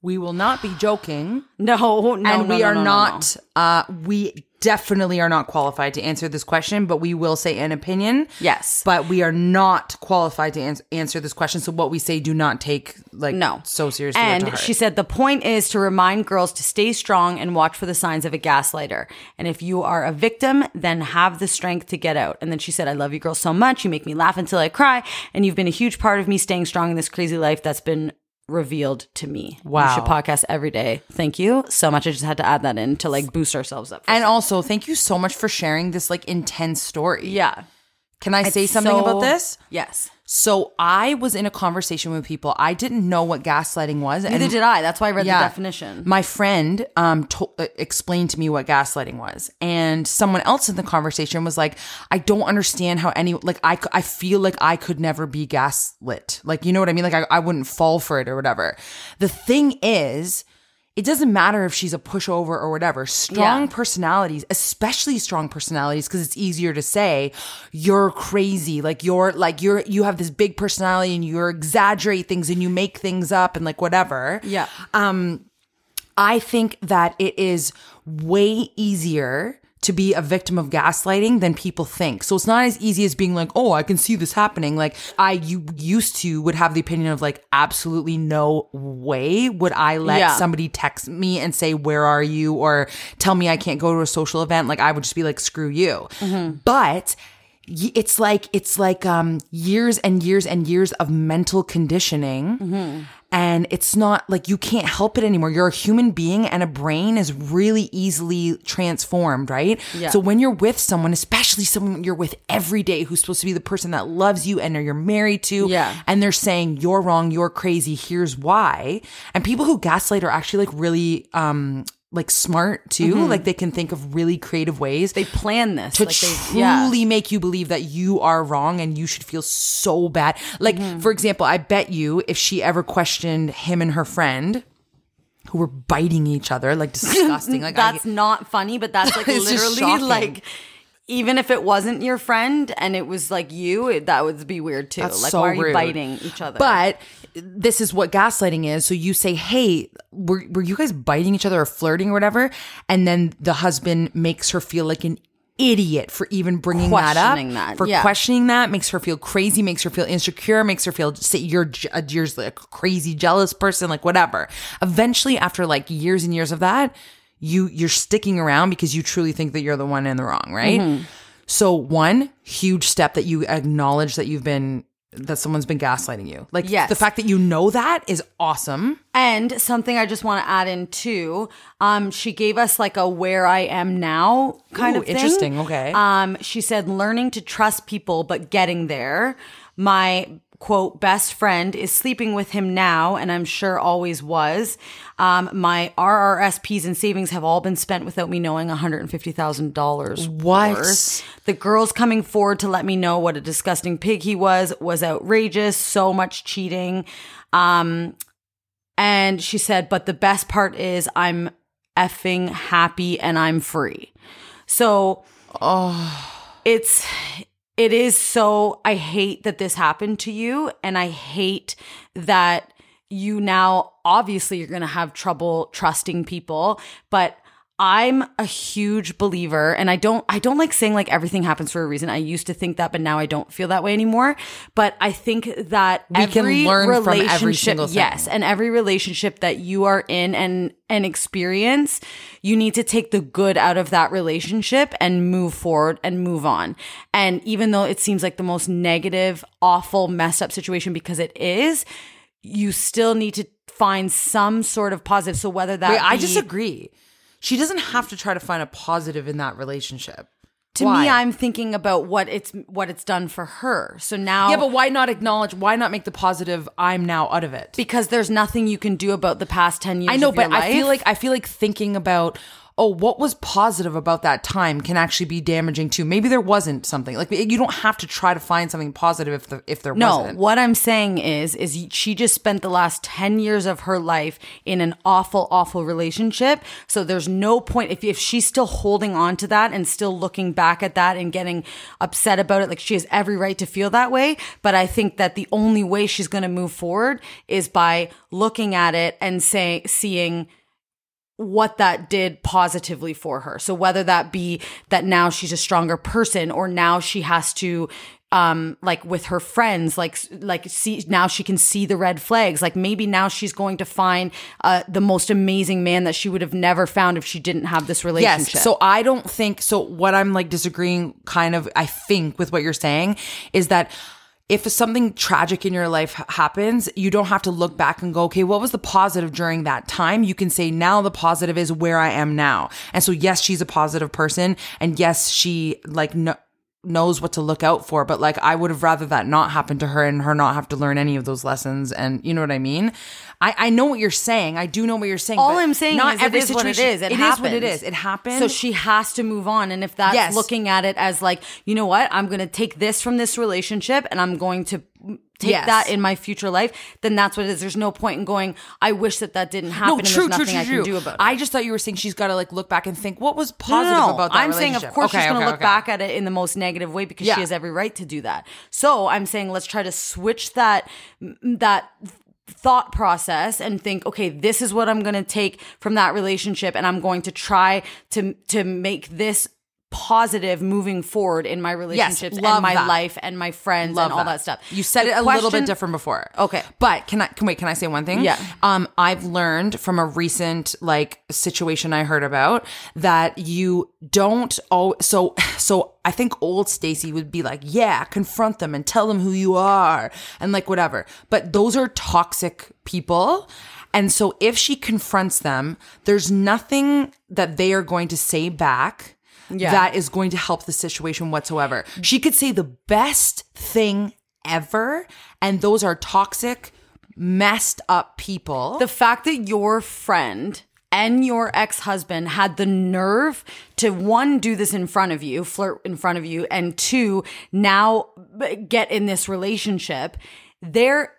We will not be joking No, no, and we no, are no, no, not uh we definitely are not qualified to answer this question but we will say an opinion Yes. but we are not qualified to ans- answer this question so what we say do not take like No. so seriously And she said the point is to remind girls to stay strong and watch for the signs of a gaslighter. And if you are a victim, then have the strength to get out. And then she said, I love you girls so much. You make me laugh until I cry. And you've been a huge part of me staying strong in this crazy life that's been revealed to me. Wow. You should podcast every day. Thank you so much. I just had to add that in to like boost ourselves up. And also, thank you so much for sharing this like intense story. yeah. Can I say something so- about this? Yes. So I was in a conversation with people. I didn't know what gaslighting was. Neither and did I. That's why I read Yeah. the definition. My friend um to- uh, explained to me what gaslighting was, and someone else in the conversation was like, "I don't understand how any like I I feel like I could never be gaslit. Like you know what I mean? Like I, I wouldn't fall for it or whatever." The thing is. It doesn't matter if she's a pushover or whatever. Strong Yeah. personalities, especially strong personalities, because it's easier to say you're crazy. Like you're like you're you have this big personality and you exaggerate things and you make things up and like whatever. Yeah. Um, I think that it is way easier to be a victim of gaslighting than people think. So it's not as easy as being like, "Oh, I can see this happening." Like I you used to would have the opinion of like absolutely no way would I let Yeah. somebody text me and say, "Where are you?" or tell me I can't go to a social event. Like I would just be like, "Screw you." Mm-hmm. But y- it's like it's like um years and years and years of mental conditioning. And it's not like you can't help it anymore. You're a human being and a brain is really easily transformed right? Yeah. so when you're with someone especially someone you're with every day who's supposed to be the person that loves you and you're married to Yeah. and they're saying you're wrong you're crazy here's why. And people who gaslight are actually like really um like smart too like they can think of really creative ways they plan this. to like they, truly yeah. make you believe that you are wrong and you should feel so bad. Like, Mm-hmm. for example, I bet you if she ever questioned him and her friend who were biting each other, like disgusting, like that's I, not funny, but that's like literally like even if it wasn't your friend and it was like you, it, that would be weird too. That's like so why are you rude. biting each other? But this is what gaslighting is. So you say, "Hey, were were you guys biting each other or flirting or whatever?" And then the husband makes her feel like an idiot for even bringing that up, that, for yeah. questioning that, makes her feel crazy, makes her feel insecure, makes her feel say you're you're like a crazy jealous person, like whatever. Eventually, after like years and years of that, you you're sticking around because you truly think that you're the one in the wrong, right? Mm-hmm. So one huge step that you acknowledge that you've been that someone's been gaslighting you. Like Yes. the fact that you know that is awesome. And something I just want to add in too. Um, she gave us like a where I am now kind Ooh, of thing. interesting, okay. Um, she said learning to trust people but getting there. My quote best friend is sleeping with him now, and I'm sure always was. Um, my RRSPs and savings have all been spent without me knowing $150,000. What? worth. The girls coming forward to let me know what a disgusting pig he was was outrageous. So much cheating. Um, and she said, but the best part is I'm effing happy and I'm free. So, oh it's, it is so, I hate that this happened to you. And I hate that you now, obviously, you're going to have trouble trusting people, but I'm a huge believer and I don't I don't like saying like everything happens for a reason. I used to think that but now I don't feel that way anymore. But I think that We can every learn from every relationship single thing. yes, and every relationship that you are in and and experience, you need to take the good out of that relationship and move forward and move on. And even though it seems like the most negative, awful, messed up situation because it is, you still need to find some sort of positive. So whether that Wait, I disagree. She doesn't have to try to find a positive in that relationship. to Why? me, I'm thinking about what it's what it's done for her. So now, Yeah, but why not acknowledge? Why not make the positive? I'm now out of it. because there's nothing you can do about the past ten years. I know, of your but I feel like I feel like thinking about oh, what was positive about that time can actually be damaging too. Maybe there wasn't something like you don't have to try to find something positive if the, if there No, wasn't. what I'm saying is, is she just spent the last 10 years of her life in an awful, awful relationship. So there's no point if, if she's still holding on to that and still looking back at that and getting upset about it, like she has every right to feel that way. But I think that the only way she's going to move forward is by looking at it and say, seeing, what that did positively for her. So whether that be that now she's a stronger person or now she has to um like with her friends like like see now she can see the red flags like maybe now she's going to find uh the most amazing man that she would have never found if she didn't have this relationship. Yes. So I don't think so. What I'm like disagreeing, kind of, I think with what you're saying is that if something tragic in your life happens, you don't have to look back and go, okay, what was the positive during that time? You can say, now the positive is where I am now. And so, yes, she's a positive person. And yes, she like, no, knows what to look out for but like i would have rather that not happen to her and her not have to learn any of those lessons and you know what i mean i i know what you're saying i do know what you're saying All I'm saying not is every it is what it situation- is. It, it is happens. what it is it happens So she has to move on. And if that's Yes. looking at it as like, you know what, I'm going to take this from this relationship and I'm going to take Yes. that in my future life, then that's what it is. There's no point in going, I wish that that didn't happen. no, and true, there's true, nothing true, I can true. do about it. I just thought you were saying she's got to like look back and think what was positive no, no. about that I'm saying, of course, she's Okay, going to okay, look okay. back at it in the most negative way because Yeah. she has every right to do that. So I'm saying, let's try to switch that that thought process and think, okay, this is what I'm going to take from that relationship, and I'm going to try to to make this positive moving forward in my relationships love and my that. life and my friends Love and all that, stuff. You said The it a little bit different before. Okay. But can I can wait, can I say one thing? Yeah. Um I've learned from a recent like situation I heard about that you don't oh so so I think old Stacy would be like, "Yeah, confront them and tell them who you are." And like whatever. But those are toxic people. And so if she confronts them, there's nothing that they are going to say back Yeah. that is going to help the situation whatsoever. She could say the best thing ever, and those are toxic, messed up people. the fact that your friend and your ex-husband had the nerve to one do this in front of you flirt in front of you and two now uh, get in this relationship there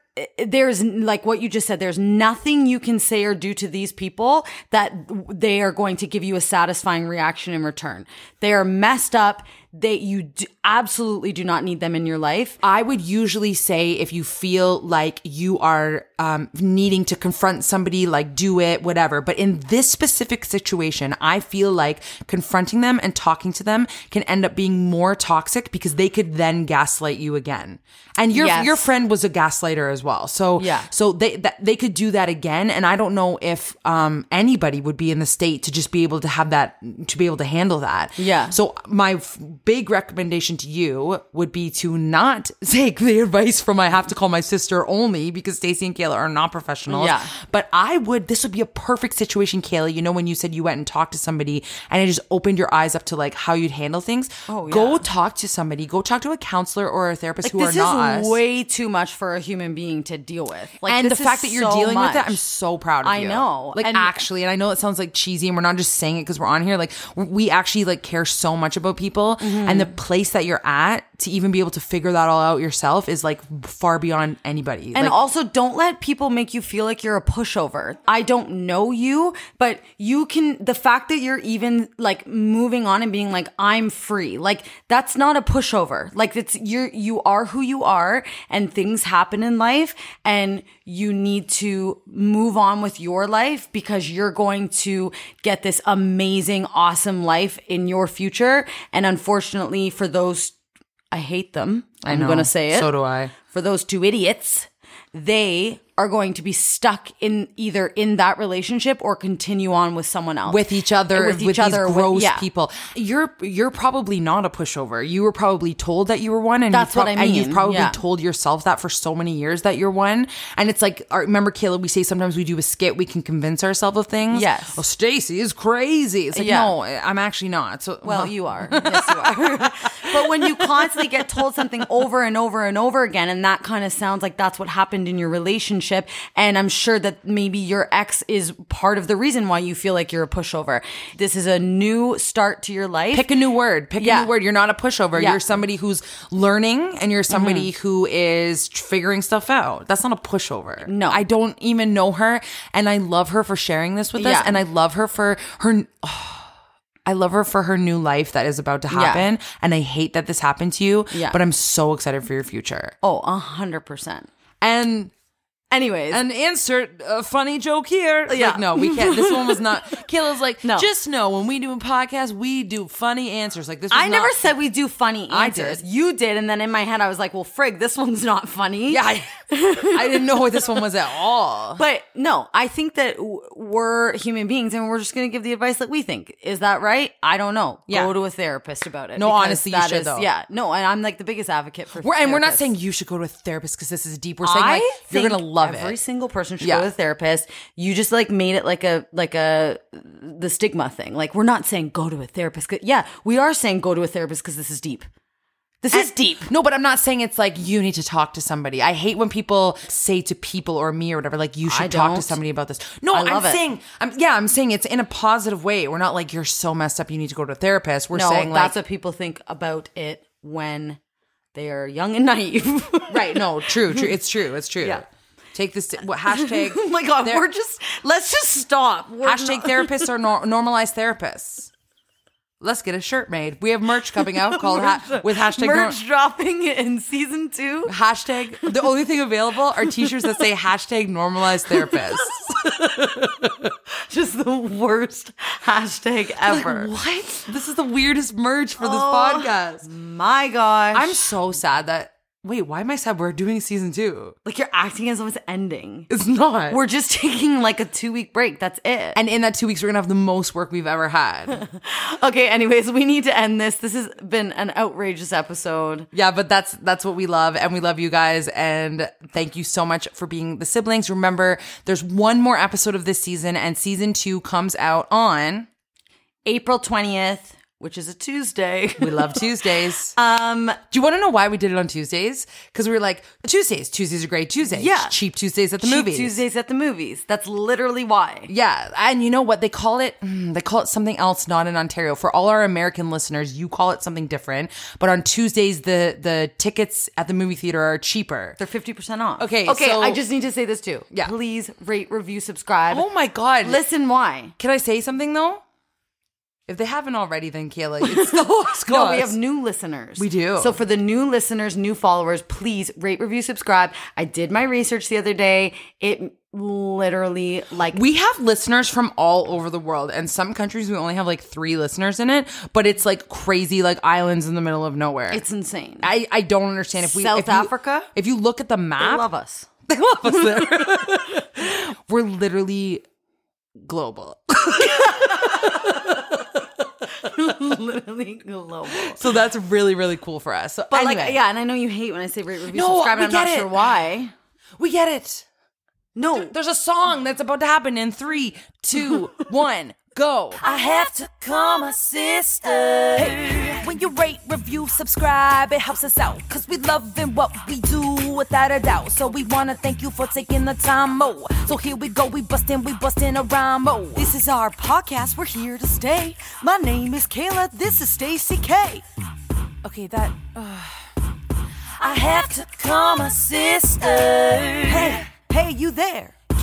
there's like what you just said there's nothing you can say or do to these people that they are going to give you a satisfying reaction in return. They are messed up they you do, absolutely do not need them in your life I would usually say if you feel like you are um, needing to confront somebody, like do it, whatever. But in this specific situation, I feel like confronting them and talking to them can end up being more toxic because they could then gaslight you again. And your Yes. your friend was a gaslighter as well, so Yeah. so they that, they could do that again. And I don't know if um, anybody would be in the state to just be able to have that to be able to handle that. Yeah. So my f- big recommendation to you would be to not take the advice from I have to call my sister only because Stacy and Kayla are not professionals. Yeah. But I would this would be a perfect situation, Kayla. You know when you said you went and talked to somebody and it just opened your eyes up to like how you'd handle things. Oh, Go talk to somebody. Go talk to a counselor or a therapist like who are not is way too much for a human being to deal with like and the fact that you're so dealing with it, much. I'm so proud of I you. know. Like And- actually, and I know it sounds like cheesy, and we're not just saying it because we're on here. Like we actually like care so much about people, Mm-hmm. And the place that you're at to even be able to figure that all out yourself is like far beyond anybody. And Like, also, don't let people make you feel like you're a pushover. I don't know you, but you can, the fact that you're even like moving on and being like, I'm free, like that's not a pushover. Like it's, you're, you are who you are and things happen in life and you need to move on with your life because you're going to get this amazing, awesome life in your future. And unfortunately, for those, I hate them. I I'm going to say it So do I. for those two idiots, they are going to be stuck in either in that relationship or continue on with someone else with each other, with, these with- gross yeah. people. You're you're probably not a pushover. You were probably told that you were one, and That's what I And you've probably yeah. told yourself that for so many years that you're one. And it's like, remember, Kayla, we say sometimes we do a skit, we can convince ourselves of things. Yes. Oh, Stacy is crazy. It's like, Yeah. no, I'm actually not. So Well, you are. Yes, you are. but when you constantly get told something over and over and over again, and that kind of sounds like that's what happened in your relationship, and I'm sure that maybe your ex is part of the reason why you feel like you're a pushover. This is a new start to your life. Pick a new word. Pick a new word. You're not a pushover. Yeah. Mm-hmm. You're somebody who's learning and you're somebody who is figuring stuff out. That's not a pushover. No. I don't even know her. And I love her for sharing this with us. And I love her for her. I love her for her new life that is about to happen. And I hate that this happened to you. Yeah. But I'm so excited for your future. oh, a hundred percent. And Anyways, and insert a funny joke here. Yeah. Like, no, we can't. This one was not. Kayla's like, No. just know when we do a podcast, we do funny answers. Like this. Was I never said we do funny I answers. did. You did, and then in my head I was like, "Well, frig, this one's not funny." Yeah, I, I didn't know what this one was at all. But no, I think that w- we're human beings and we're just going to give the advice that we think. Is that right? I don't know. Yeah. Go to a therapist about it. No, honestly, you should, is- though. Yeah. No, and I'm like the biggest advocate for We're, and we're not saying you should go to a therapist because this is deep. We're saying I like you're gonna love every it. single person should Yeah. go to a therapist. You just like made it like a like a the stigma thing. Like we're not saying go to a therapist. Yeah, we are saying go to a therapist because this is deep. This is deep. No, but I'm not saying it's like you need to talk to somebody. I hate when people say to people or me or whatever, like you should talk to somebody about this. No, I I'm it. saying, I'm yeah, I'm saying it's in a positive way. We're not like you're so messed up, you need to go to a therapist. We're No, saying that's like, what people think about it when they are young and naive. right? No, true, true. It's true. It's true. Yeah. Take this. What hashtag? oh my god, we're just let's just stop. We're hashtag not- therapists or nor- normalized therapists. Let's get a shirt made. We have merch coming out called ha- uh, with hashtag nor- merch dropping in season two. hashtag. The only thing available are t-shirts that say hashtag normalized therapists. Just the worst hashtag ever. What? This is the weirdest merch for this Oh. podcast. My gosh. I'm so sad that. Wait, why am I sad? We're doing season two. like you're acting as though it's ending. It's not. We're just taking like a two week break. That's it. and in that two weeks, we're gonna have the most work we've ever had. okay, anyways, we need to end this. This has been an outrageous episode. yeah, but that's that's what we love, and we love you guys, and thank you so much for being the siblings. Remember, there's one more episode of this season, and season two comes out on. April 20th, which is a Tuesday. We love Tuesdays. um Do you want to know why we did it on Tuesdays? Because we were like, Tuesdays, Tuesdays are great Tuesdays. Yeah. cheap Tuesdays at the cheap movies. Tuesdays at the movies. That's literally why. Yeah, and you know what they call it? Mm, They call it something else, not in Ontario. For all our American listeners, you call it something different. But on Tuesdays, the the tickets at the movie theater are cheaper. They're 50% off. Okay, Okay, so- I just need to say this too. Yeah. Please rate, review, subscribe. Oh my god! Listen why. can I say something though? If they haven't already, then Kayla, it's the lowest No, we have new listeners. We do. So for the new listeners, new followers, please rate, review, subscribe. I did my research the other day. It literally like We have listeners from all over the world, and some countries we only have like three listeners in it, but it's like crazy, like islands in the middle of nowhere. it's insane. I, I don't understand if we South if you- Africa? If you look at the map They love us. They love us there. We're literally global. literally global. So that's really, really cool for us. So But anyway, like, yeah, and I know you hate when I say rate, review, No, subscribe. And I'm not it. sure why. we get it. No, There's a song that's about to happen in three, two, one, go. I have to call my sister. When you rate, review, subscribe, it helps us out. Cause we loving what we do without a doubt. So we wanna thank you for taking the time, mo. So here we go, we bustin', we bustin' a rhyme, mo. This is our podcast. We're here to stay. My name is Kayla. This is Stacy K. Okay, that. Uh, I have to call my sister. Hey, Hey, you there?